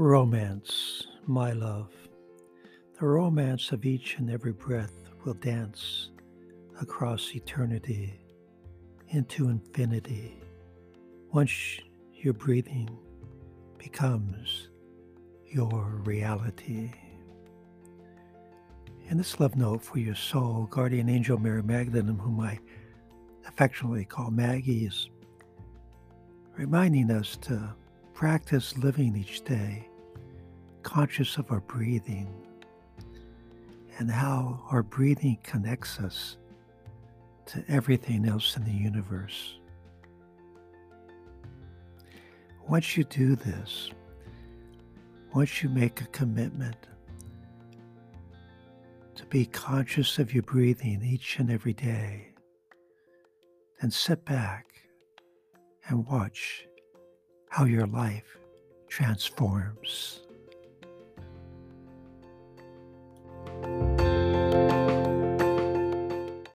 Romance, my love. The romance of each and every breath will dance across eternity into infinity. Once your breathing becomes your reality. In this love note for your soul, guardian angel Mary Magdalene, whom I affectionately call Maggie, is reminding us to practice living each day conscious of our breathing and how our breathing connects us to everything else in the universe. Once you do this, once you make a commitment to be conscious of your breathing each and every day, then sit back and watch how your life transforms.